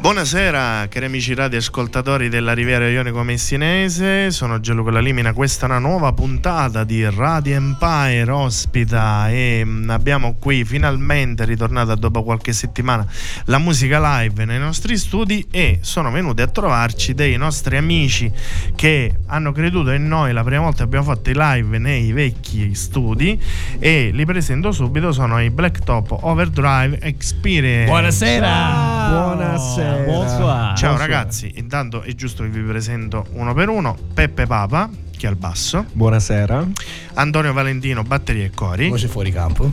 Buonasera cari amici radioascoltatori della Riviera Ionico Messinese, sono Gianluca Lalimina, questa è una nuova puntata di Radio Empire ospita e mm, abbiamo qui finalmente ritornata dopo qualche settimana la musica live nei nostri studi e sono venuti a trovarci dei nostri amici che hanno creduto in noi la prima volta che abbiamo fatto i live nei vecchi studi e li presento subito, sono i Blacktop Overdrive Experience. Buonasera. Buonasera. Bonsoir. Ciao ragazzi, intanto è giusto che vi presento uno per uno Peppe Papa, che è al basso, Buonasera. Antonio Valentino, batteria e cori Voce fuori campo.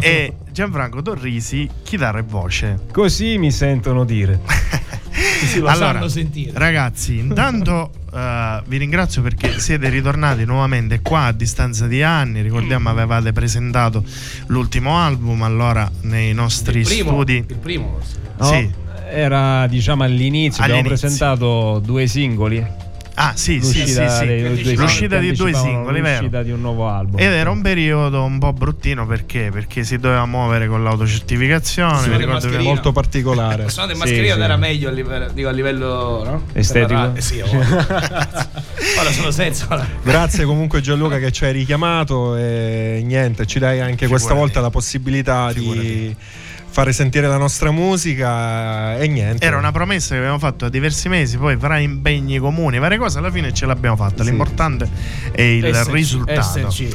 e Gianfranco Torrisi, chitarra e voce. Così mi sentono dire. Sì, lo allora, sanno sentire. ragazzi, intanto eh, vi ringrazio perché siete ritornati nuovamente qua a distanza di anni. Ricordiamo avevate presentato l'ultimo album allora nei nostri il primo, studi. Il primo forse. No? Sì. Era diciamo all'inizio, abbiamo All'inizio. presentato due singoli. Ah, sì, sì, sì, L'uscita sì. dei- dei due L'uscita di due singoli, vero? L'uscita di un nuovo album. Ed era un periodo un po' bruttino perché? Perché si doveva muovere con l'autocertificazione. Sì, mi ricordo che- molto particolare. Il suono del Sì, mascherino sì. era meglio a livello, dico, a livello no? Estetico? Eh sì, ora sono senza. ora. Grazie comunque Gianluca che ci hai richiamato e niente, ci dai anche questa Figurati. volta la possibilità di Figurati. Fare sentire la nostra musica e niente. Era una promessa che avevamo fatto da diversi mesi, poi fra impegni comuni, varie cose, alla fine ce l'abbiamo fatta. Sì. L'importante è il SC, risultato. SC.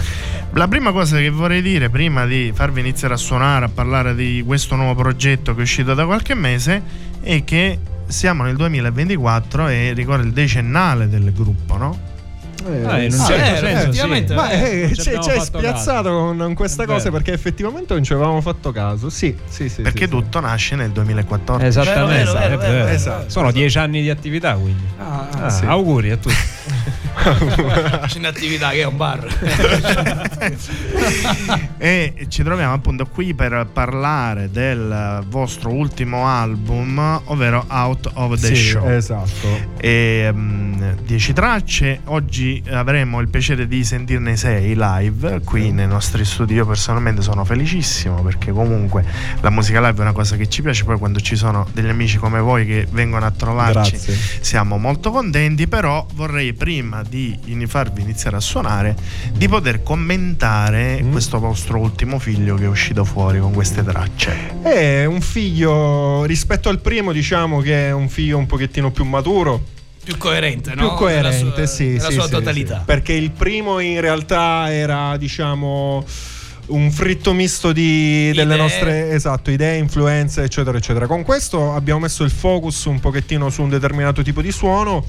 La prima cosa che vorrei dire prima di farvi iniziare a suonare, a parlare di questo nuovo progetto che è uscito da qualche mese, è che siamo nel 2024 e ricordo il decennale del gruppo, no? Eh, Ah, in un sì. certo eh, senso, sì. Ma eh, ci hai spiazzato con queste È cose vero. perché effettivamente non ci avevamo fatto caso. Sì, sì, sì. Perché sì, tutto nasce nel 2014. Esattamente, Vero, vero, è vero, vero, esatto. Sono dieci anni di attività quindi. Ah, Ah, sì. Auguri a tutti. C'è un'attività che è un bar. e ci troviamo appunto qui per parlare del vostro ultimo album, ovvero Out of the Sì, Show. Esatto. E, mm, 10 tracce. Oggi avremo il piacere di sentirne 6 live qui nei nostri studi. Io personalmente sono felicissimo perché comunque la musica live è una cosa che ci piace. Poi quando ci sono degli amici come voi che vengono a trovarci Grazie. siamo molto contenti. Però vorrei prima di farvi iniziare a suonare di poter commentare Mm. questo vostro ultimo figlio che è uscito fuori con queste tracce. È un figlio rispetto al primo, diciamo che è un figlio un pochettino più maturo. Più coerente, no? Più coerente, Nella sua, sì, nella sì, sua sì, totalità. sì. Perché il primo in realtà era, diciamo, un fritto misto di, delle Idee. nostre esatto, idee, influenze, eccetera, eccetera. Con questo abbiamo messo il focus un pochettino su un determinato tipo di suono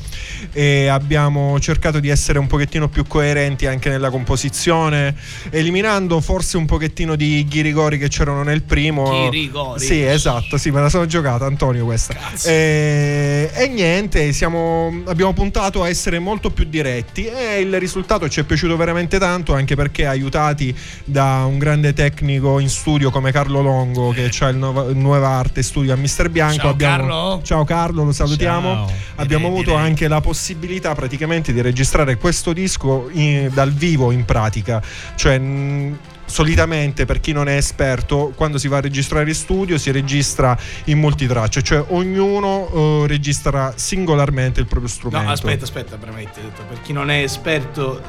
e abbiamo cercato di essere un pochettino più coerenti anche nella composizione, eliminando forse un pochettino di ghirigori che c'erano nel primo. Ghirigori. Sì, esatto, sì, me la sono giocata Antonio questa. E, e niente, siamo- abbiamo puntato a essere molto più diretti e il risultato ci è piaciuto veramente tanto anche perché aiutati da un grande tecnico in studio come Carlo Longo che ha il Nova, Nuova Arte Studio a Mister Bianco. Ciao, abbiamo, Carlo. Ciao Carlo, lo salutiamo. Ciao. Abbiamo Direi, avuto direi. anche la possibilità praticamente di registrare questo disco in- dal vivo in pratica, cioè mh, solitamente per chi non è esperto quando si va a registrare in studio si registra in multitraccia, cioè ognuno eh, registra singolarmente il proprio strumento. No, aspetta, aspetta, detto, Per chi non è esperto,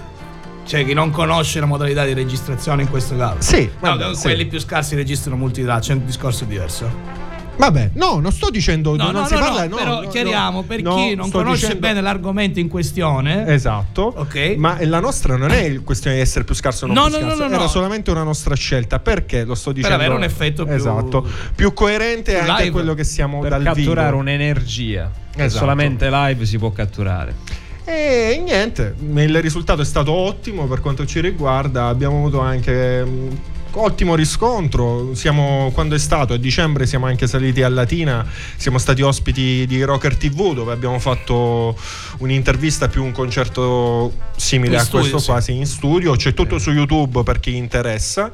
cioè chi non conosce la modalità di registrazione in questo caso. Sì, No, vabbè, sì. quelli più scarsi registrano multitraccia, è un discorso diverso. Vabbè, no, non sto dicendo No, non no, si no, parla, no, però no, chiariamo no, per no, chi non conosce dicendo- bene l'argomento in questione. Esatto. Ok. Ma la nostra non è questione di essere più scarso o non No, più no, no, scarso, no, era no. solamente una nostra scelta. Perché lo sto dicendo? avere un effetto più- Esatto. Più coerente più anche a quello che siamo Per dal catturare vivo. un'energia che Esatto. solamente live si può catturare. E niente, il risultato è stato ottimo per quanto ci riguarda. Abbiamo avuto anche mh, ottimo riscontro. Siamo, quando è stato a dicembre siamo anche saliti a Latina, siamo stati ospiti di Rocker TV dove abbiamo fatto un'intervista più un concerto simile In a studio, questo sì. sì, in studio. C'è tutto su YouTube per chi interessa.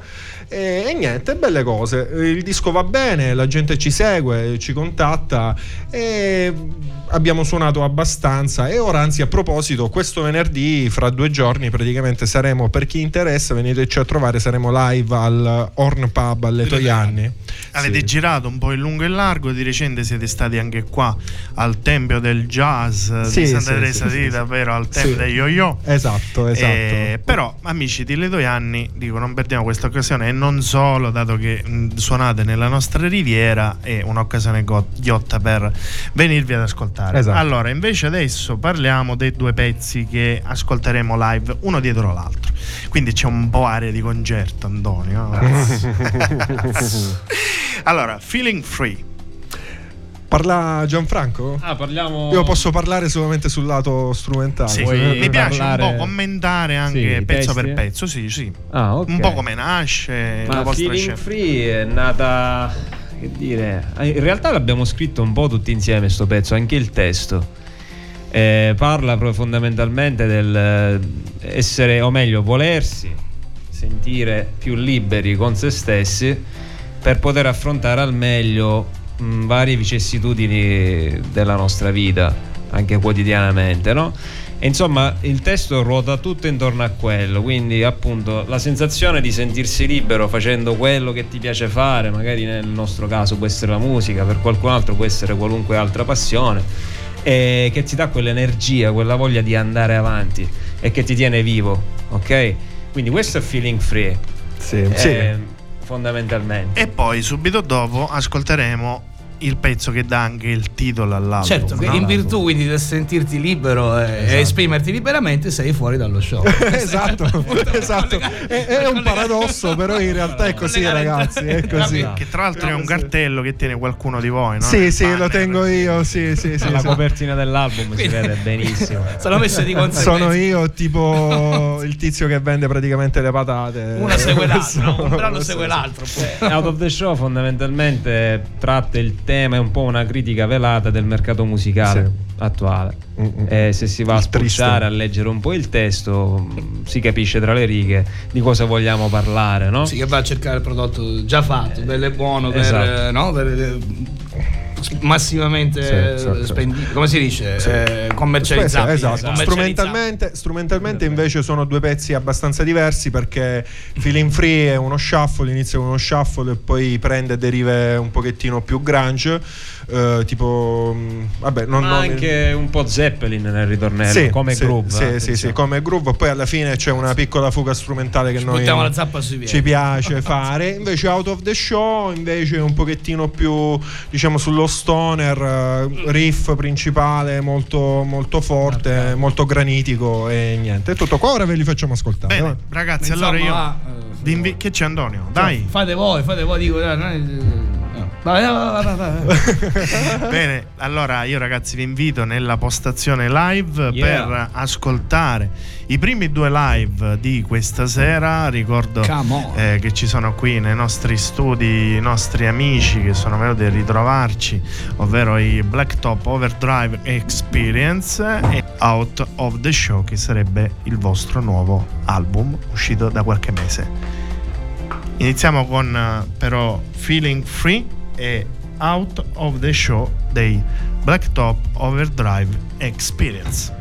E, e niente, belle cose. Il disco va bene, la gente ci segue, ci contatta e abbiamo suonato abbastanza. E ora, anzi, a proposito, questo venerdì, fra due giorni, praticamente saremo per chi interessa, veniteci a trovare, saremo live al Horn Pub alle Toianni. Avete Sì. girato un po' in lungo e in largo, di recente siete stati anche qua al Tempio del Jazz Sì, di Santa sì, Teresa sì, davvero al. Tempio degli Yo-Yo. Esatto, esatto. Eh, però amici di Ledo Anni dico non perdiamo questa occasione e non solo dato che mh, suonate nella nostra riviera è un'occasione ghiotta per venirvi ad ascoltare Esatto. allora invece adesso parliamo dei due pezzi che ascolteremo live uno dietro l'altro quindi c'è un po' area di concerto Antonio allora Feeling Free Parla Gianfranco? Ah, parliamo. Io posso parlare solamente sul lato strumentale. sì, Vuoi mi piace un parlare- po' commentare anche Sì, pezzo per pezzo sì sì Ah, ok. un po' come nasce la Ma vostra Feeling scelta Free è nata. Che dire. In realtà l'abbiamo scritto un po' tutti insieme sto pezzo, anche il testo. Eh, parla fondamentalmente del eh, essere, o meglio, volersi sentire più liberi con se stessi per poter affrontare al meglio mh, varie vicissitudini della nostra vita, anche quotidianamente, no? E insomma, il testo ruota tutto intorno a quello, quindi appunto la sensazione di sentirsi libero facendo quello che ti piace fare, magari nel nostro caso può essere la musica, per qualcun altro può essere qualunque altra passione, e che ti dà quell'energia, quella voglia di andare avanti e che ti tiene vivo, ok? Quindi questo è feeling free, Sì, eh, sì. fondamentalmente. E poi subito dopo ascolteremo il pezzo che dà anche il titolo all'album. Certo, no? in virtù quindi del sentirti libero e, Esatto. e esprimerti liberamente sei fuori dallo show. esatto, esatto. È, è un paradosso, però in realtà è così, ragazzi. È così. Che tra l'altro è un cartello che tiene qualcuno di voi, no? Sì, sì, lo tengo io. Sì, sì, sì. la sì. copertina dell'album si vede benissimo. Sono messe di conseguenza. Sono io, tipo il tizio che vende praticamente le patate. Una segue l'altra, un brano segue l'altro. Out of the Show fondamentalmente tratta il tema, è un po' una critica velata del mercato musicale Sì. attuale. Mm, mm. E se si va a Il triste. spulciare, a leggere un po' il testo, mh, si capisce tra le righe di cosa vogliamo parlare, no? Sì, che va a cercare il prodotto già fatto, bello e buono per, Esatto. eh, no? per eh, massivamente Sì, sì, sì. spendi- come si dice? Eh, commercializzabile. Esatto. commercializzabile. Strumentalmente, strumentalmente invece sono due pezzi abbastanza diversi perché Feeling Free è uno shuffle, inizia con uno shuffle e poi prende derive un pochettino più grunge, eh, tipo mm, vabbè, non, Ma anche non... un po' Zeppelin nel ritornello sì, come sì, groove. Sì, eh, sì, sì, come groove, poi alla fine c'è una piccola fuga strumentale che ci noi ci piace fare. Invece Out of the Show invece un pochettino più diciamo sullo stoner, eh, riff principale molto, molto forte, okay. molto granitico e niente. È tutto qua, ora ve li facciamo ascoltare. Bene, ragazzi, Insomma, allora io... Ah, eh, invi- che c'è Antonio? Dai. Fate voi, fate voi, dico, dai, Vai, vai, vai, Bene, allora io ragazzi vi invito nella postazione live yeah. per ascoltare i primi due live di questa sera. Ricordo eh, che ci sono qui nei nostri studi i nostri amici che sono venuti a ritrovarci, ovvero i Blacktop Overdrive Experience e Out of the Show, che sarebbe il vostro nuovo album uscito da qualche mese. Iniziamo con eh, però Feeling Free e Out of the Show dei Blacktop Overdrive Experience.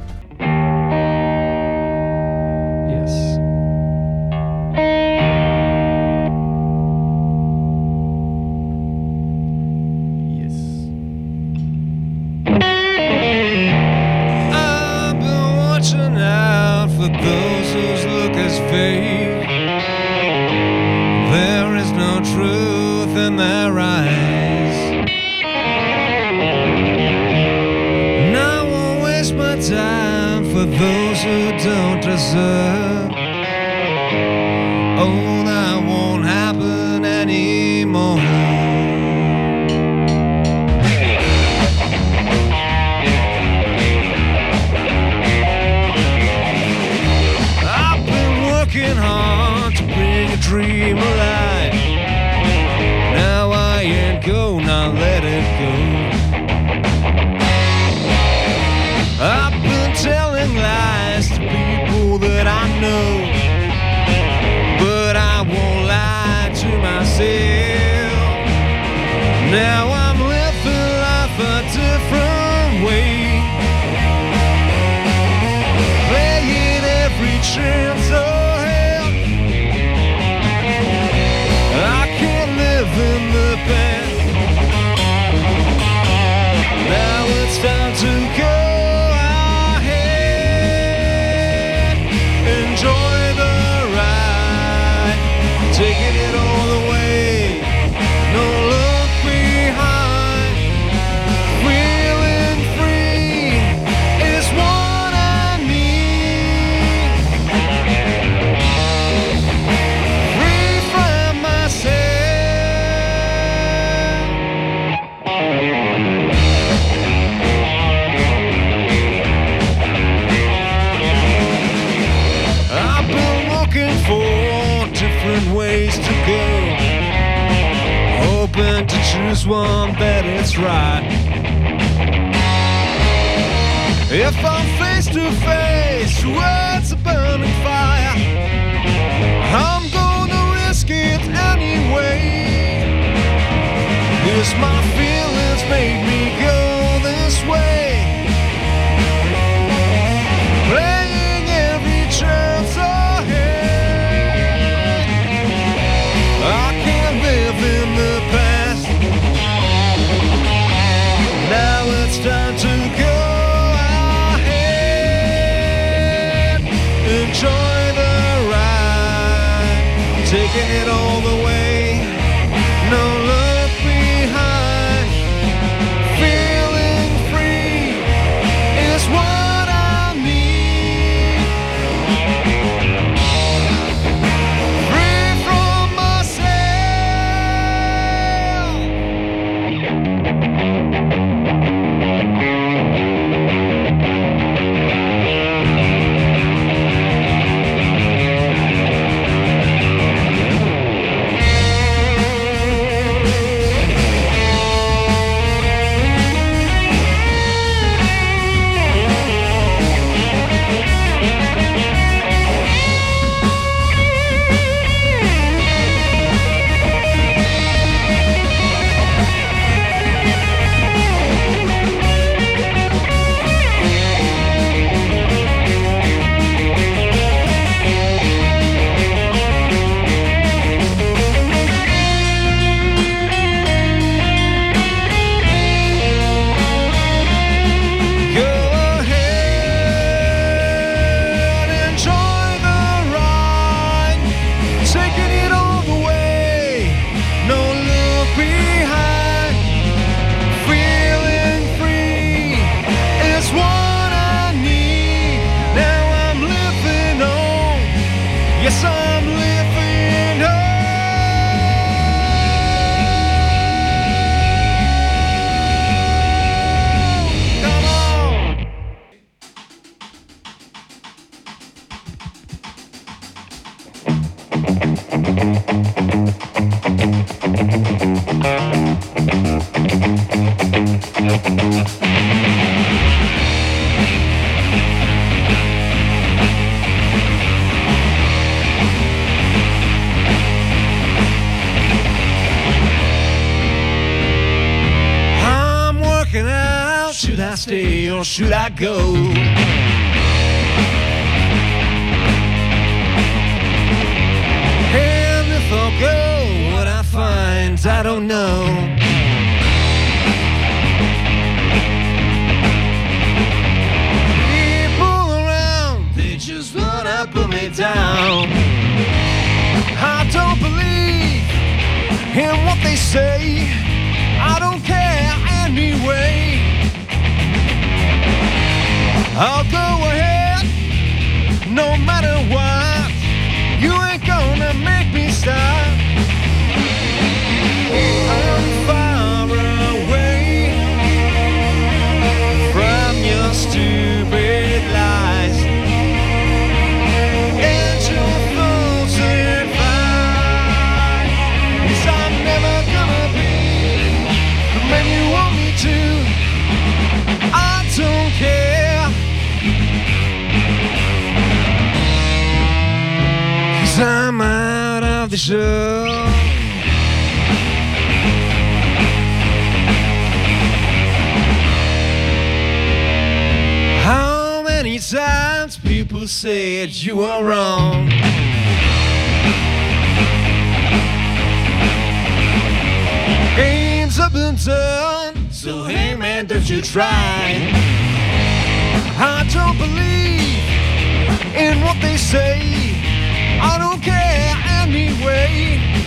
pleasure. How many times people said you are wrong? Games have been turned, so hey man, don't you try. I don't believe in what they say. I don't away.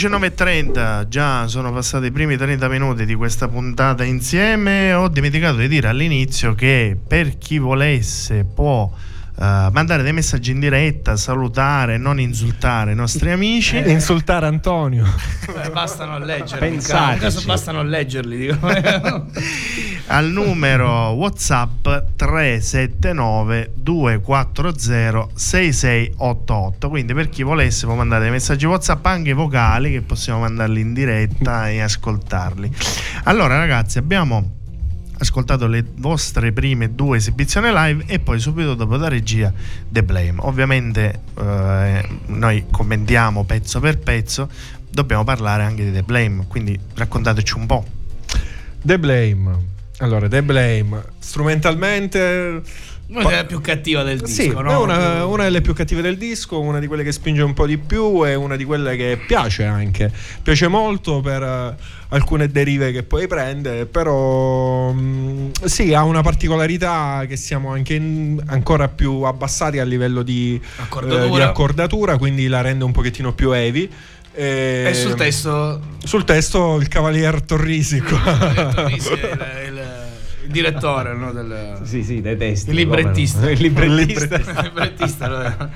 19.30, già sono passati i primi 30 minuti di questa puntata insieme. Ho dimenticato di dire all'inizio che per chi volesse può mandare dei messaggi in diretta, salutare, non insultare i nostri amici. E insultare Antonio. Beh, bastano leggerli. Bastano leggerli. Dico. al numero WhatsApp 379 240 6688. Quindi per chi volesse può mandare dei messaggi WhatsApp anche vocali che possiamo mandarli in diretta e ascoltarli. Allora ragazzi, abbiamo ascoltato le vostre prime due esibizioni live e poi subito dopo da regia The Blame. Ovviamente eh, noi commentiamo pezzo per pezzo, dobbiamo parlare anche di The Blame, quindi raccontateci un po'. The Blame. Allora, The Blame, strumentalmente Una delle più cattiva del disco, sì, no? è una, una delle più cattive del disco, una di quelle che spinge un po' di più e una di quelle che piace anche. Piace molto per eh, alcune derive che poi prende, però mh, sì, ha una particolarità che siamo anche in- ancora più abbassati a livello di Accordatura. eh, di accordatura, quindi la rende un pochettino più heavy. E, E sul testo sul testo il Cavalier Torrisico. Torrisi è il, il- il direttore no, del Sì, sì, dei testi. Il librettista. Il librettista. il librettista?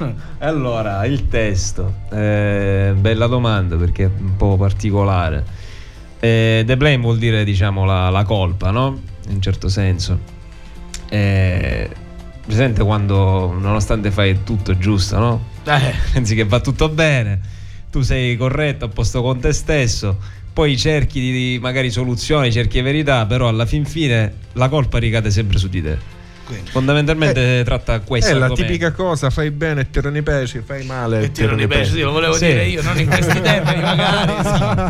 Allora, il testo. Eh, bella domanda perché è un po' particolare. Eh, the blame vuol dire, diciamo, la, la colpa, no? In un certo senso. Eh, presente quando, nonostante fai tutto giusto, no? Eh, Pensi che va tutto bene, tu sei corretto, a posto con te stesso, poi cerchi di magari soluzioni, cerchi verità, però alla fin fine la colpa ricade sempre su di te. Quindi. Fondamentalmente tratta questo È la argomento. tipica cosa, fai bene e tirano i pesi, fai male E tirano i pesci, sì, lo volevo Sì. dire io, non in questi termini magari,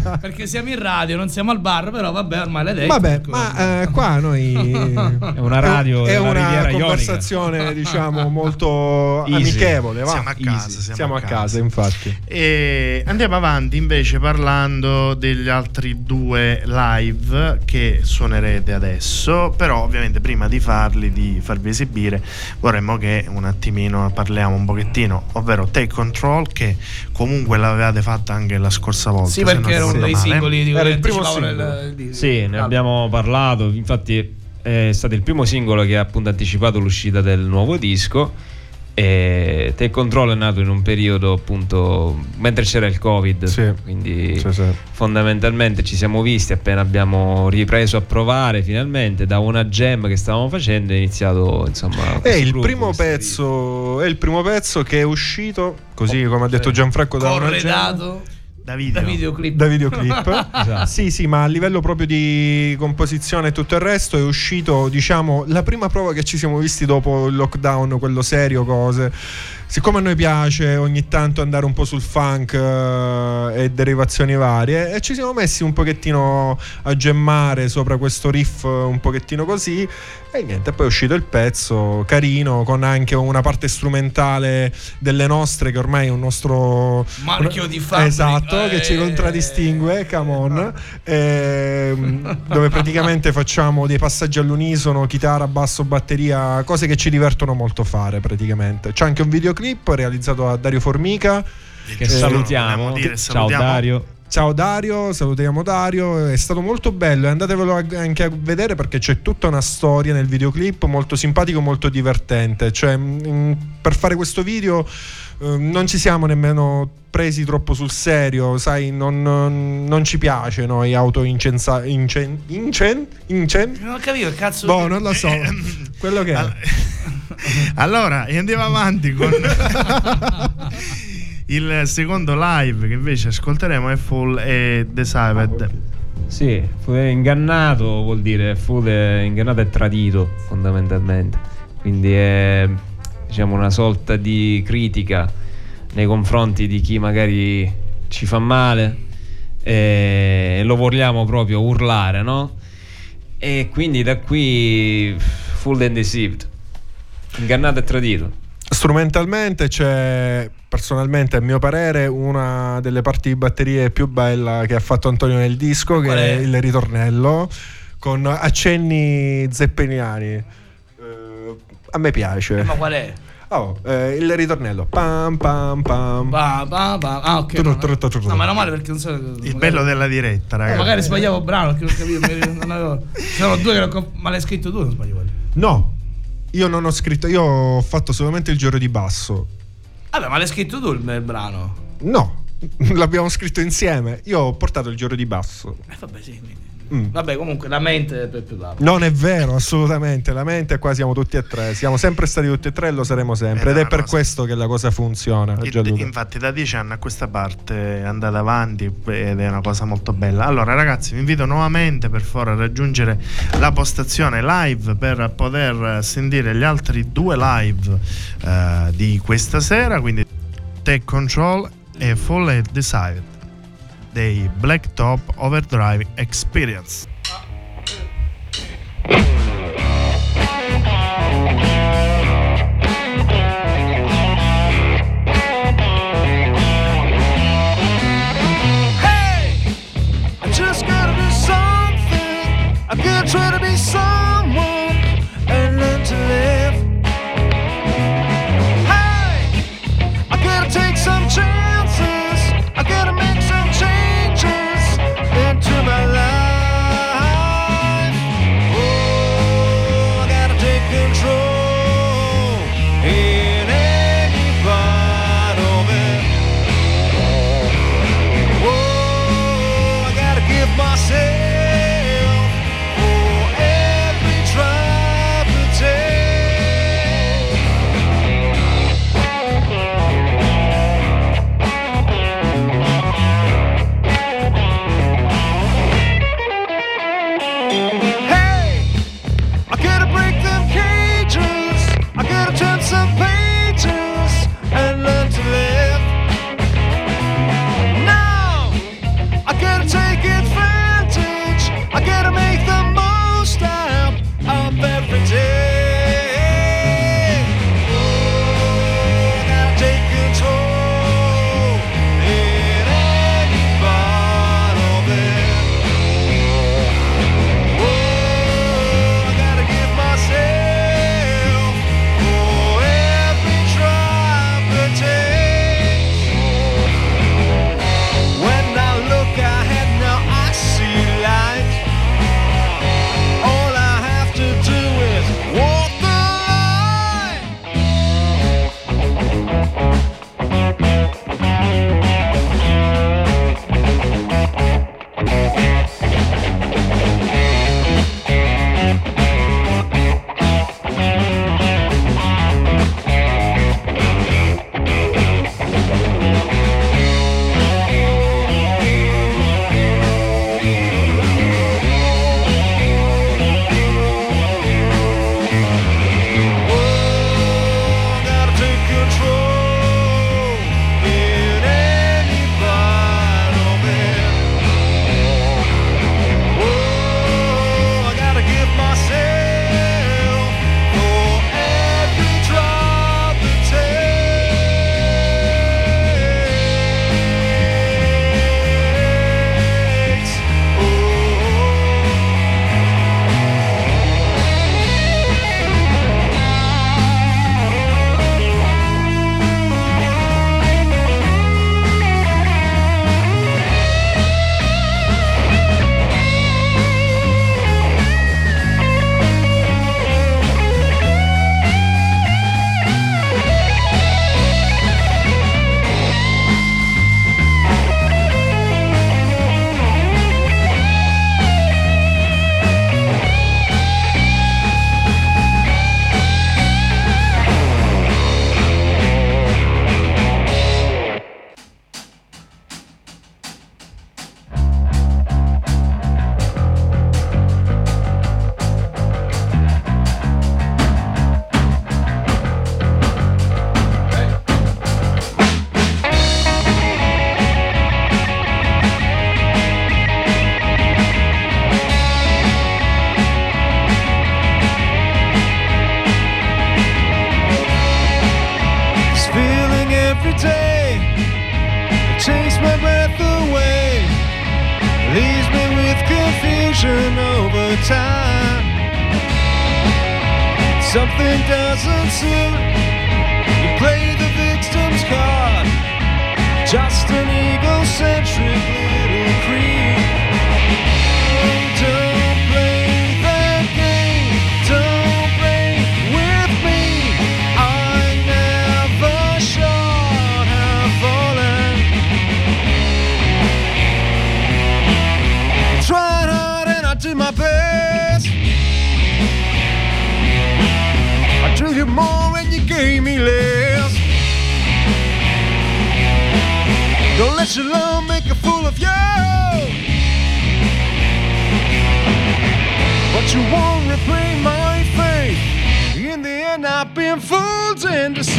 sì. perché siamo in radio, non siamo al bar, però vabbè, ormai l'hai detto. Vabbè, ecco. ma eh, qua noi È una radio è della una Riviera Ionica. conversazione diciamo molto Easy. amichevole, va. Siamo a casa, Easy. siamo, Siamo a casa, infatti. E andiamo avanti invece parlando degli altri due live che suonerete adesso, però ovviamente prima di farli, di farvi esibire, vorremmo che un attimino parliamo un pochettino, ovvero Take Control che comunque l'avevate fatta anche la scorsa volta. Sì, perché era uno dei singoli di Era il primo singolo. il- Sì, ne Ah, abbiamo parlato, infatti è stato il primo singolo che ha appunto anticipato l'uscita del nuovo disco e Take Control è nato in un periodo appunto mentre c'era il Covid, Sì. quindi Sì, sì. fondamentalmente ci siamo visti appena abbiamo ripreso a provare finalmente da una jam che stavamo facendo è iniziato insomma È il gruppo, primo pezzo, è il primo pezzo che è uscito, così come ha detto Gianfranco da una jam. Da video. da videoclip. da videoclip Esatto. sì sì ma a livello proprio di composizione e tutto il resto è uscito diciamo la prima prova che ci siamo visti dopo il lockdown quello serio cose siccome a noi piace ogni tanto andare un po' sul funk eh, e derivazioni varie e ci siamo messi un pochettino a gemmare sopra questo riff eh, un pochettino così e niente poi è uscito il pezzo carino con anche una parte strumentale delle nostre che ormai è un nostro Marchio di fabbrica. esatto che ci Eh. contraddistingue come on ehm, dove praticamente facciamo dei passaggi all'unisono chitarra basso batteria cose che ci divertono molto fare praticamente c'è anche un videoclip realizzato da Dario Formica. Che Eh, salutiamo. Dire, ciao salutiamo. Dario. Ciao Dario, salutiamo Dario, è stato molto bello e andatevelo anche a vedere perché c'è tutta una storia nel videoclip molto simpatico, molto divertente. Cioè, mm, per fare questo video eh, non ci siamo nemmeno presi troppo sul serio, sai, non, non- non ci piace noi auto incensa, incen, incen, incen? Non ho capito cazzo. Boh, non lo so. Quello che è. All- allora, e andiamo avanti con il secondo live che invece ascolteremo è Full e Decided. Sì, fu ingannato vuol dire fu ingannato e tradito fondamentalmente. Quindi è diciamo una sorta di critica nei confronti di chi magari ci fa male e lo vogliamo proprio urlare, no? E quindi da qui full and deceived. Ingannato e tradito. Strumentalmente c'è, personalmente a mio parere, una delle parti di batterie più bella che ha fatto Antonio nel disco, che Qual è è? il ritornello, con accenni zeppeliniani. Eh, a me piace. Ma qual è? Oh, eh, il ritornello. Pam pam pam. Ba, ba, ba. Ah, ok. Tru, No, tru, tru, tru, tru. no, meno male perché non so. Il bello della diretta, Eh, ragazzi. magari sbagliavo brano perché non capivo. non avevo... Sono due che non co- ma l'hai scritto tu, non sbaglio quello. No, io non ho scritto, io ho fatto solamente il giro di basso. Vabbè, ma l'hai scritto tu il, il brano. No, l'abbiamo scritto insieme. Io ho portato il giro di basso. Eh, vabbè, sì. Mm. Vabbè, comunque la mente è più più brava. Non è vero, assolutamente. La mente qua siamo tutti e tre. Siamo sempre stati tutti e tre e lo saremo sempre. Ed Ed è per cosa- questo che la cosa funziona. E- Gianluca. infatti da dieci anni a questa parte è andata avanti ed è una cosa molto bella. Allora ragazzi vi invito nuovamente per favore a raggiungere la postazione live per poter sentire gli altri due live eh, di questa sera, quindi Take Control e Full Decided dei Blacktop Overdrive Experience. Hey, I just gotta do something. I gotta try to be someone confusion over time. Something doesn't suit You play the victim's card. Just an egocentric little creep. Don't let your love make a fool of you. But you won't repay my faith. In the end, I've been fooled and deceived.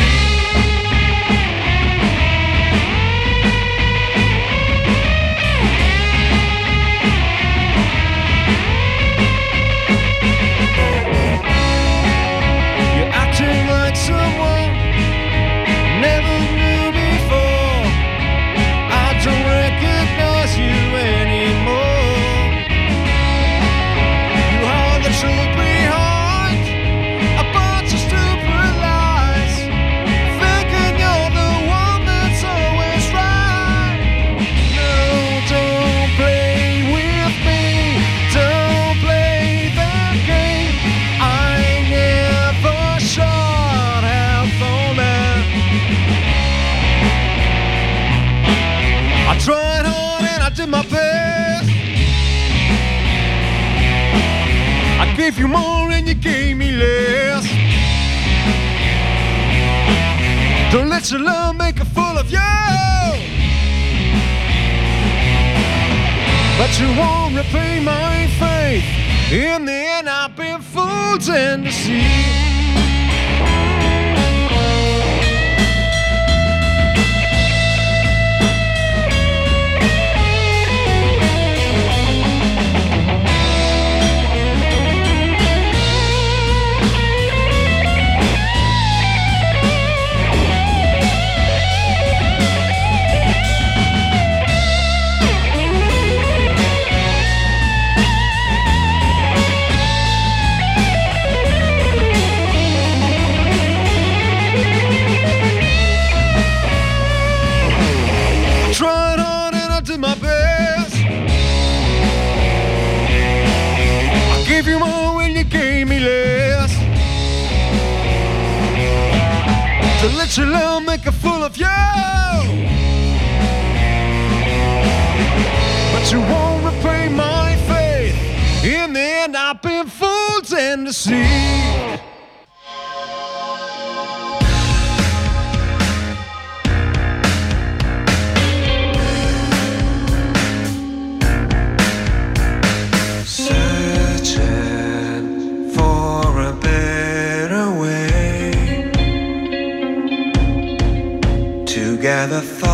Gave you more and you gave me less. Don't let your love make a fool of you. But you won't repay my faith. In the end, I've been fooled and deceived. Your love make a fool of you. But you won't repay my faith. In the end, I've been fooled and deceived. To gather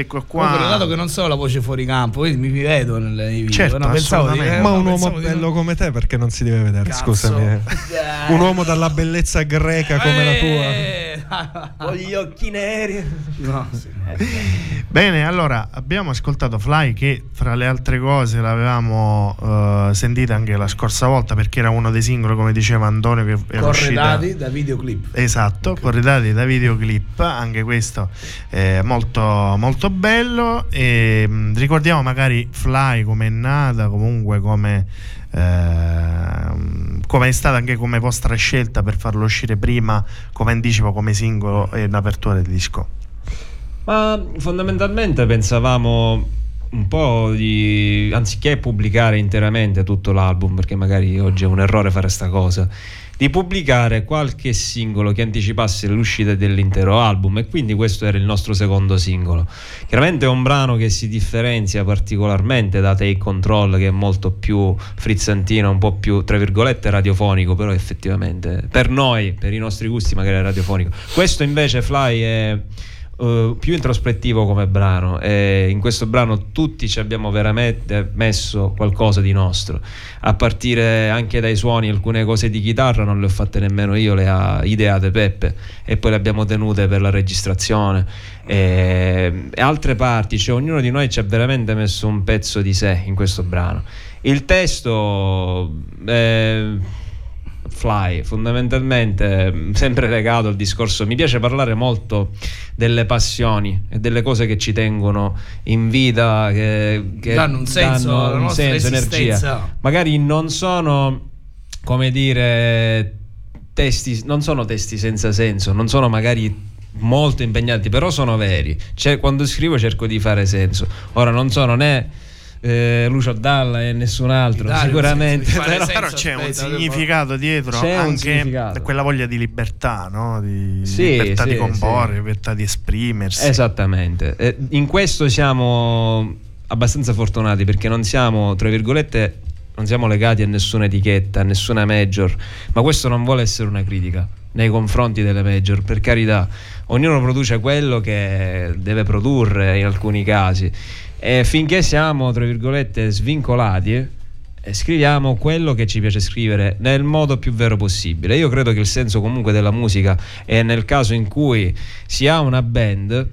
ecco qua. Comunque, dato che non so la voce fuori campo, mi vedo nel- nei video. Certo, no, pensavo di, eh, Ma un uomo bello non- come te perché non si deve vedere? Cazzo. Scusami. eh. Un uomo dalla bellezza greca come la tua. Con gli occhi neri. no. Bene, allora abbiamo ascoltato Fly che fra le altre cose l'avevamo eh, sentita anche la scorsa volta perché era uno dei singoli, come diceva Antonio, che era uscita. Corredati da videoclip. Esatto, corredati da videoclip, anche questo è molto, molto bello. E, mh, ricordiamo magari Fly come è nata, comunque come, ehm, come è stata anche come vostra scelta per farlo uscire prima come anticipo, come singolo e in apertura del disco. Ma fondamentalmente pensavamo un po' di anziché pubblicare interamente tutto l'album, perché magari oggi è un errore fare sta cosa, di pubblicare qualche singolo che anticipasse l'uscita dell'intero album e quindi questo era il nostro secondo singolo. Chiaramente è un brano che si differenzia particolarmente da Take Control che è molto più frizzantino, un po' più tra virgolette radiofonico, però effettivamente per noi, per i nostri gusti magari è radiofonico. Questo invece Fly è eh, più introspettivo come brano. E in questo brano tutti ci abbiamo veramente messo qualcosa di nostro. A partire anche dai suoni alcune cose di chitarra non le ho fatte nemmeno io le ha ideate Peppe. E poi le abbiamo tenute per la registrazione. E, e altre parti cioè ognuno di noi ci ha veramente messo un pezzo di sé in questo brano. Il testo eh, Fly, fondamentalmente mh, sempre legato al discorso, mi piace parlare molto delle passioni e delle cose che ci tengono in vita, che, che Danno un senso danno un senso, energia. Magari non sono, come dire, testi, non sono testi senza senso, non sono magari molto impegnati, però sono veri. Cioè, quando scrivo cerco di fare senso. Ora non sono né eh, Lucio Dalla e nessun altro, Dai, sicuramente. senso però- senso. Però c'è un significato dietro, C'è anche significato. quella voglia di libertà, no? di Sì, libertà sì, di comporre, sì. libertà di esprimersi. Esattamente. Eh, in questo siamo abbastanza fortunati perché non siamo, tra virgolette, non siamo legati a nessuna etichetta, a nessuna major, ma questo non vuole essere una critica nei confronti delle major, per carità, ognuno produce quello che deve produrre in alcuni casi e finché siamo, tra virgolette, svincolati, eh, scriviamo quello che ci piace scrivere nel modo più vero possibile. Io credo che il senso comunque della musica è nel caso in cui si ha una band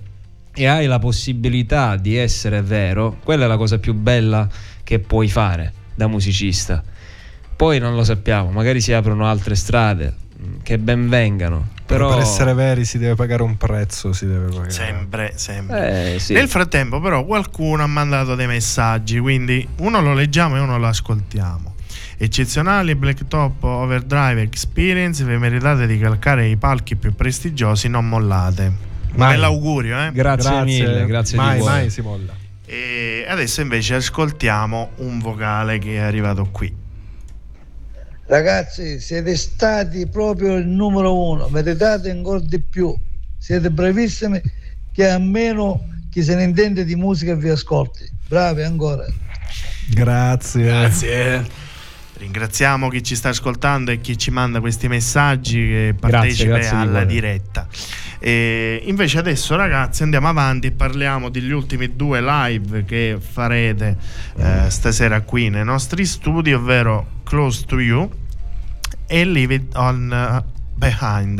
e hai la possibilità di essere vero, quella è la cosa più bella che puoi fare da musicista. Poi non lo sappiamo, magari si aprono altre strade che ben vengano. Però Però per essere veri si deve pagare un prezzo, si deve pagare. Sempre, sempre. Eh, sì. Nel frattempo, però, qualcuno ha mandato dei messaggi, quindi uno lo leggiamo e uno lo ascoltiamo. Eccezionali Blacktop Overdrive Experience, vi meritate di calcare i palchi più prestigiosi, non mollate. Mai. Bell'augurio, eh? Grazie, mille, grazie mai, di cuore. mai si molla. E adesso invece ascoltiamo un vocale che è arrivato qui. Ragazzi, siete stati proprio il numero uno, meritate ancora di più. Siete bravissimi che almeno chi se ne intende di musica vi ascolti. Bravi ancora. Grazie. Grazie. Ringraziamo chi ci sta ascoltando e chi ci manda questi messaggi che partecipa grazie di alla cuore. diretta. E invece adesso ragazzi andiamo avanti e parliamo degli ultimi due live che farete eh, stasera qui nei nostri studi, ovvero Close to You e Leave It On eh, Behind.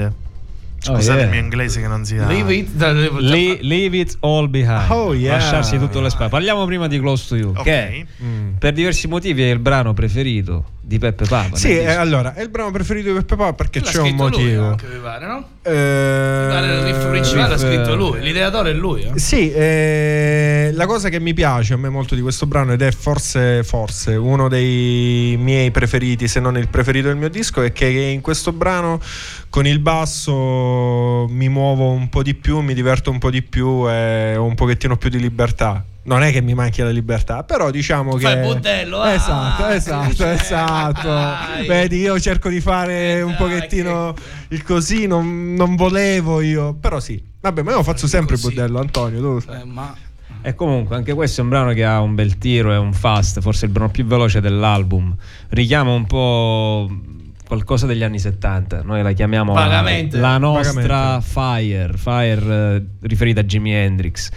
Oh, Scusate yeah. il mio inglese che non si dà. Leave it, da- Le- leave it all behind. Oh, yeah. Lasciarsi tutto alle spalle. Parliamo prima di Close to You, Ok. che Mm. per diversi motivi è il brano preferito di Peppe Papa. Sì, eh, allora, è il brano preferito di Peppe Papa perché L'ha c'è un scritto lui motivo. anche, mi pare, no? Eh, Il riff principale l'ha scritto eh, lui, l'ideatore è lui. Eh? Sì, eh, la cosa che mi piace a me molto di questo brano ed è forse, forse uno dei miei preferiti, se non il preferito del mio disco, è che in questo brano con il basso mi muovo un po' di più, mi diverto un po' di più e ho un pochettino più di libertà. Non è che mi manchi la libertà, però diciamo che. Fai il budello, ah, esatto, esatto, cioè, esatto. dai. Vedi, io cerco di fare Eh, un pochettino che- il così, non, non volevo io, però sì. Vabbè, ma io faccio sempre il Così. budello, Antonio. Tu. Eh, ma E comunque anche questo è un brano che ha un bel tiro, è un fast, forse il brano più veloce dell'album. Richiama un po' qualcosa degli anni 70. Noi la chiamiamo la- la nostra Vagamente. Fire, Fire eh, riferita a Jimi Hendrix.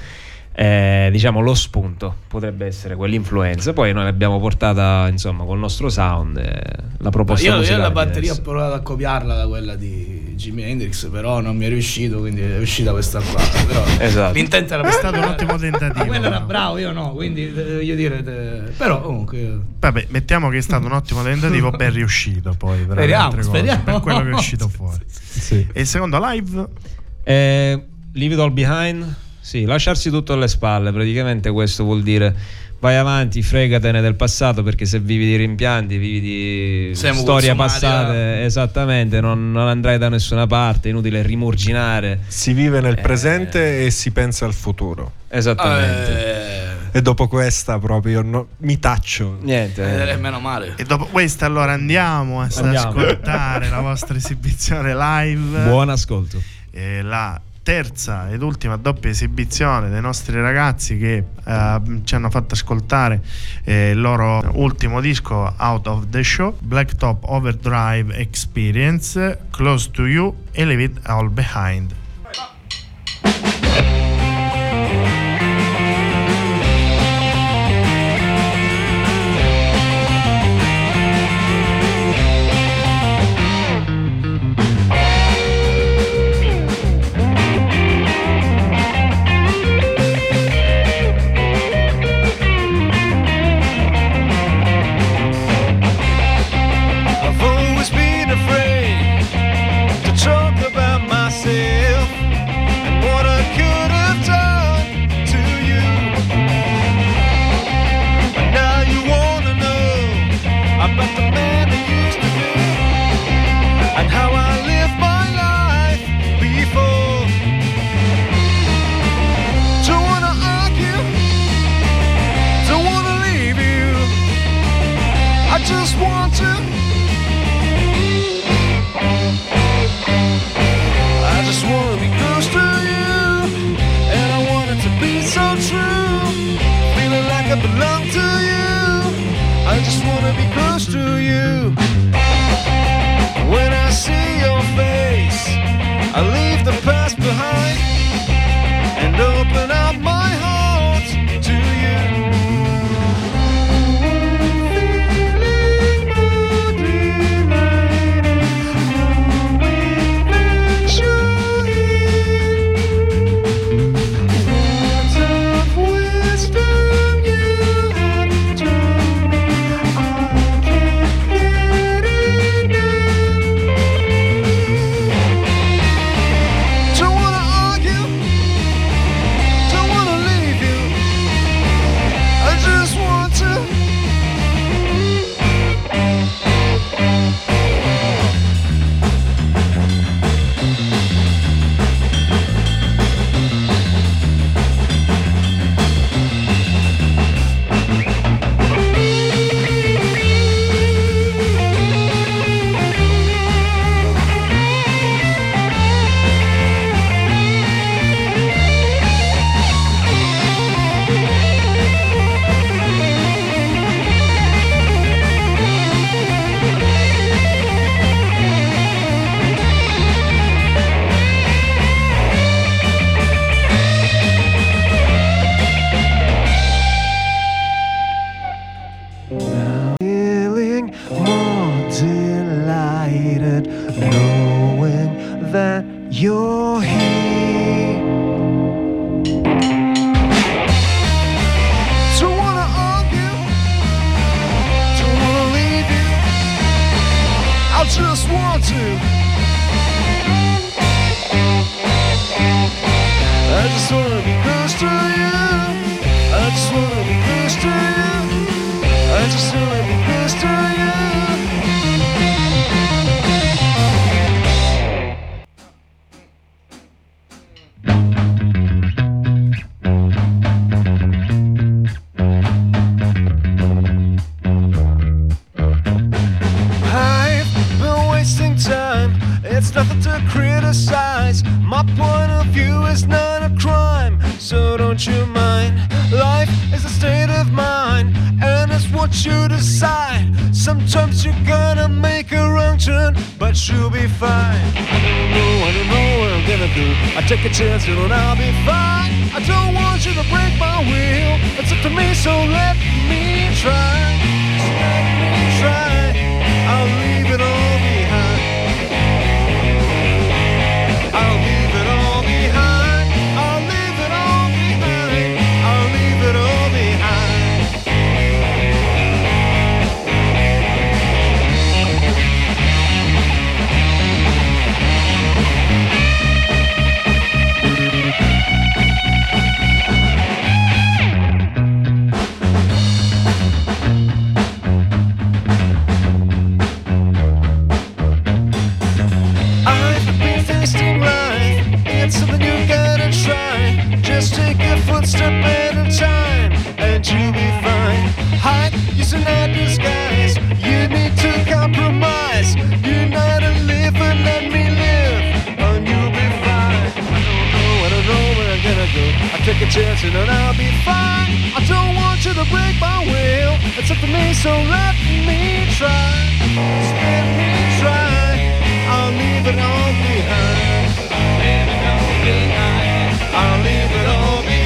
Eh, diciamo lo spunto potrebbe essere quell'influenza. Poi noi l'abbiamo portata insomma col nostro sound. eh, la proposta Io, io la batteria ho provato a copiarla da quella di Jimi Hendrix, però non mi è riuscito, quindi è uscita questa qua. Però Esatto. L'intento era È stato un ottimo tentativo. Quello era bravo, io no, quindi eh, voglio dire, eh, però comunque Vabbè, mettiamo che è stato un ottimo tentativo, ben riuscito poi. per Speriamo, altre cose, speriamo. Per quello che è uscito fuori. Sì. E il secondo live? Eh, leave it all behind? Sì, lasciarsi tutto alle spalle, praticamente questo vuol dire vai avanti, fregatene del passato perché se vivi di rimpianti, vivi di Siamo storie passate, esattamente, non, non andrai da nessuna parte, è inutile rimurginare. Si vive nel Eh. presente e si pensa al futuro. Esattamente. eh, E dopo questa proprio no- mi taccio. Niente. eh, meno male. E dopo questa allora andiamo a Andiamo. ascoltare la vostra esibizione live. Buon ascolto. Eh, la terza ed ultima doppia esibizione dei nostri ragazzi che eh, ci hanno fatto ascoltare eh, il loro ultimo disco Out of the Show Blacktop Overdrive Experience Close to You e Leave It All Behind you decide. Sometimes you're gonna make a wrong turn, but you'll be fine. I don't know, I don't know what I'm gonna do. I take a chance and I'll be fine. I don't want you to break my will. It's up to me, so let me try. Let me try. I'll leave it all. attention and I'll be fine. I don't want you to break my will. It's up to me, so let me try. Just let me try. I'll leave it all behind. I'll leave it all behind.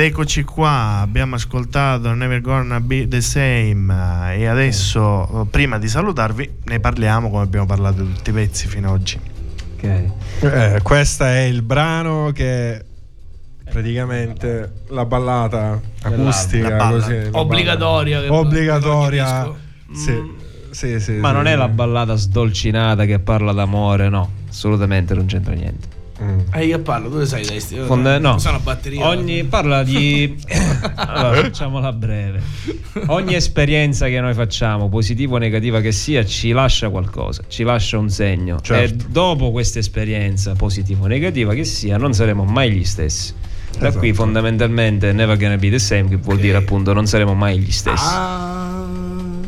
Eccoci qua, abbiamo ascoltato Never Gonna Be The Same eh, e adesso, eh, prima di salutarvi, ne parliamo come abbiamo parlato di tutti i pezzi fino ad oggi. Ok. Eh, questo è il brano che praticamente la ballata acustica La balla. così, la Obbligatoria. balla. che- obbligatoria sì, sì, sì, Ma sì. non è la ballata sdolcinata che parla d'amore, no, assolutamente non c'entra niente. Mm. Eh, io parlo, tu le sai i testi. Io- Fonda- no. Sono a batteria. Ogni parla di allora, facciamola breve. Ogni esperienza che noi facciamo, positiva o negativa che sia, ci lascia qualcosa, ci lascia un segno. Certo. E dopo questa esperienza, positiva o negativa che sia, non saremo mai gli stessi. Da Esatto. qui fondamentalmente never gonna be the same, che vuol Ok. dire appunto non saremo mai gli stessi. Ah,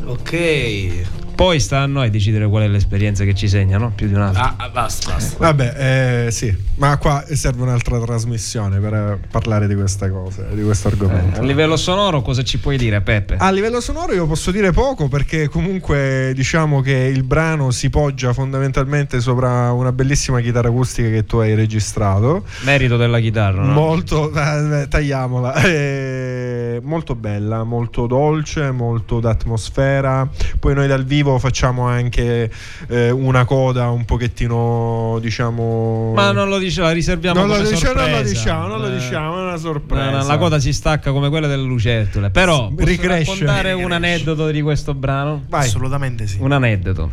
ok. Poi sta a noi decidere qual è l'esperienza che ci segna, no? Più di un'altra. Ah, ah, basta, basta. Vabbè, eh, sì, ma qua serve un'altra trasmissione per eh, parlare di queste cose, di questo Eh, argomento. a livello sonoro cosa ci puoi dire, Peppe? A livello sonoro io posso dire poco perché comunque diciamo che il brano si poggia fondamentalmente sopra una bellissima chitarra acustica che tu hai registrato. Merito della chitarra, no? Molto, eh, tagliamola, Eh, molto bella, molto dolce, molto d'atmosfera. Poi noi dal vivo facciamo anche eh, una coda un pochettino, diciamo. Ma non lo dice, la riserviamo Non lo, dice- non lo diciamo, non lo Eh, diciamo, è una sorpresa. no, no, la coda si stacca come quella delle lucertole. Però posso Ricresce. raccontare un Ricresce. aneddoto di questo brano? Vai. Assolutamente sì. Un aneddoto.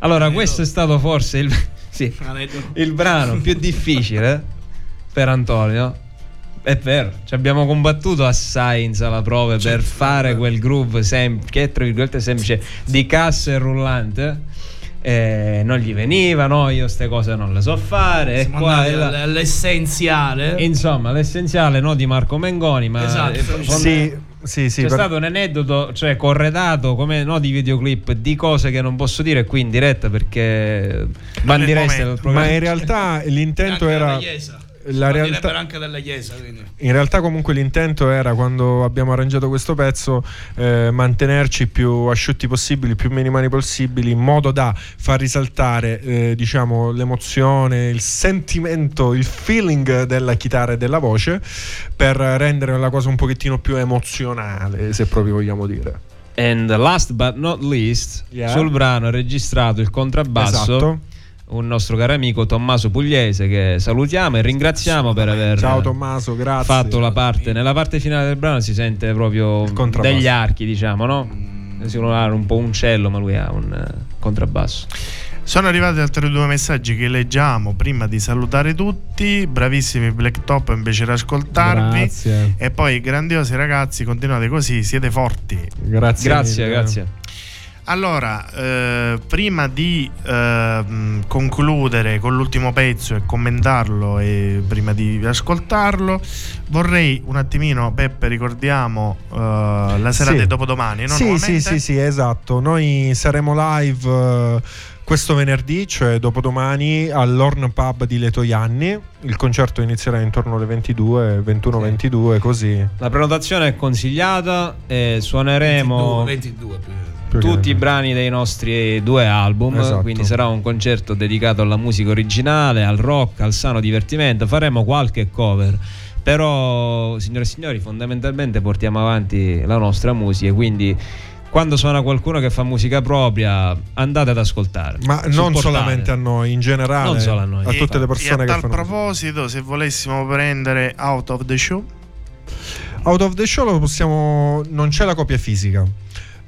Allora, questo è stato forse il, sì, Aneddoto. il brano più difficile per Antonio. È vero, ci abbiamo combattuto assai in sala prove per fare quel groove sem- che è tra virgolette semplice di cassa e rullante. Eh, non gli veniva, no, io queste cose non le so fare. E Siamo qua andati e là. all- all'essenziale. Insomma, l'essenziale no di Marco Mengoni, ma Esatto. eh, Sì, sì, sì. c'è per- stato un aneddoto, cioè corredato come no di videoclip di cose che non posso dire qui in diretta perché bandireste. Ma in realtà l'intento era. La realtà, anche della Chiesa. Quindi. in realtà comunque l'intento era quando abbiamo arrangiato questo pezzo eh, mantenerci più asciutti possibili, più minimali possibili, in modo da far risaltare eh, diciamo l'emozione, il sentimento, il feeling della chitarra e della voce per rendere la cosa un pochettino più emozionale, se proprio vogliamo dire. And last but not least, Yeah. sul brano è registrato il contrabbasso Esatto. Un nostro caro amico Tommaso Pugliese che salutiamo e ringraziamo per aver Ciao Tommaso, fatto la parte nella parte finale del brano si sente proprio degli archi, diciamo, no? Si ha un po' un cello, ma lui ha un eh, contrabbasso. Sono arrivati altri due messaggi che leggiamo prima di salutare tutti. Bravissimi Black Top, invece di ascoltarvi. Grazie. E poi grandiosi ragazzi, continuate così, siete forti. Grazie. Grazie, mille. grazie. Allora, eh, prima di ehm, concludere con l'ultimo pezzo e commentarlo e prima di ascoltarlo, vorrei un attimino, Peppe, ricordiamo eh, la serata Sì. di dopodomani, no? Sì, sì, sì, sì, esatto. Noi saremo live eh, questo venerdì, cioè dopodomani, all'Orn Pub di Letoianni. Il concerto inizierà intorno alle 22, 21-22, così. La prenotazione è consigliata e suoneremo 22, 22 più. più che- tutti i brani dei nostri due album, Esatto. quindi sarà un concerto dedicato alla musica originale, al rock, al sano divertimento, faremo qualche cover. Però, signore e signori, fondamentalmente portiamo avanti la nostra musica, quindi quando suona qualcuno che fa musica propria, andate ad ascoltare. Ma non Supportate. solamente a noi, in generale, Non solo a noi. tutte le E persone a che tal fanno proposito, se volessimo prendere Out of the Show, Out of the Show lo possiamo. Non c'è la copia fisica.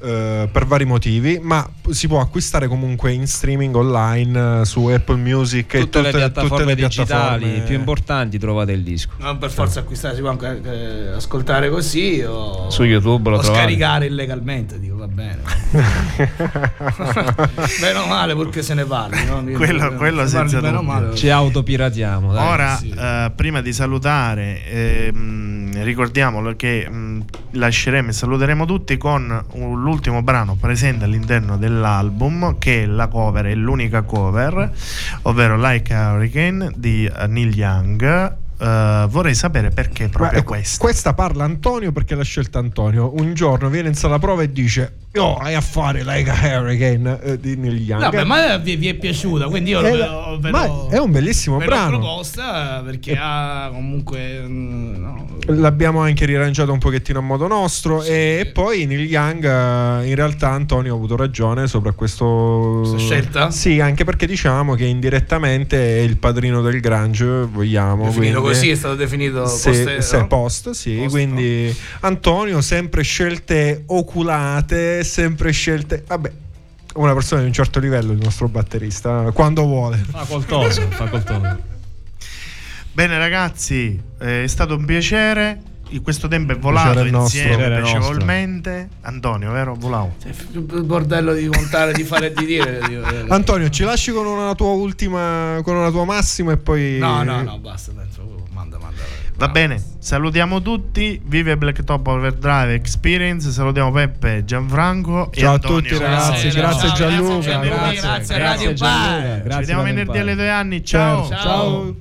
Eh, per vari motivi, ma si può acquistare comunque in streaming online eh, su Apple Music e Tutte, le piattaforme tutte le digitali piattaforme- più importanti trovate il disco. Non per forza acquistare, si può anche eh, ascoltare così o, Su YouTube lo o trovate. scaricare illegalmente, dico va bene. meno male purché se ne parli. no? Io- Quello- quello se parli senza meno dubbio. male. Ci autopiratiamo. dai. Ora, sì. eh, prima di salutare, ehm, ricordiamolo che mh, lasceremo e saluteremo tutti con l'ultimo brano presente all'interno dell'album, che è la cover, è l'unica cover, ovvero Like a Hurricane di eh, Neil Young. Eh, vorrei sapere perché proprio ecco, questa. questa parla Antonio perché l'ha scelta Antonio. Un giorno viene in sala prova e dice: Oh, hai a fare like a hurricane eh, di Neil Young. Vabbè, ma vi, vi è piaciuta, quindi io Eh, lo, ve lo- è un bellissimo ve brano. proposta perché ha comunque mm, no, L'abbiamo anche riarrangiato un pochettino a modo nostro e, e poi Neil Young eh, in realtà Antonio ha avuto ragione sopra questo Questa scelta? Sì, anche perché diciamo che indirettamente è il padrino del grunge, vogliamo. definito quindi- così, è stato definito Sì, poste- se no? post, sì, Post, quindi Antonio sempre scelte oculate, sempre scelte, vabbè, una persona di un certo livello il nostro batterista quando vuole. Facoltoso, facoltoso. Bene ragazzi, eh, è stato un piacere. In questo tempo è volato insieme piacevolmente. Antonio, vero? Volavo. Il bordello di contare, di fare e di dire. io- Antonio, ci lasci con una tua ultima con una tua massima e poi No, no, no, basta, Va bene, salutiamo tutti. Vive Blacktop Overdrive Experience. Salutiamo Peppe, Gianfranco e Ciao a Antonio. tutti, ragazzi, grazie ciao, Gianluca, grazie, Gianluca, grazie. grazie a Radio Gianluca, grazie Ci vediamo venerdì alle due anni. Ciao. Certo. Ciao.